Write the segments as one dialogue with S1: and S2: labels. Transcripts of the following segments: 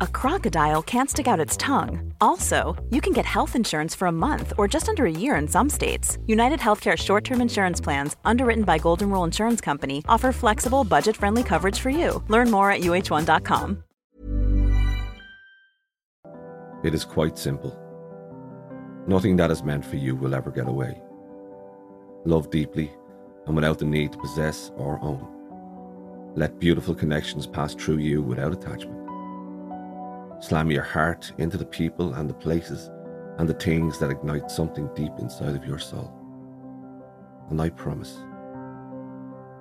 S1: a crocodile can't stick out its tongue. Also, you can get health insurance for a month or just under a year in some states. United Healthcare short term insurance plans, underwritten by Golden Rule Insurance Company, offer flexible, budget friendly coverage for you. Learn more at uh1.com.
S2: It is quite simple. Nothing that is meant for you will ever get away. Love deeply and without the need to possess or own. Let beautiful connections pass through you without attachment. Slam your heart into the people and the places and the things that ignite something deep inside of your soul. And I promise,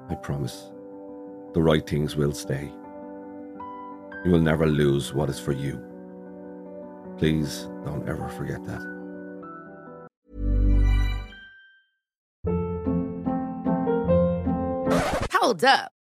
S2: I promise, the right things will stay. You will never lose what is for you. Please don't ever forget that.
S3: Hold up.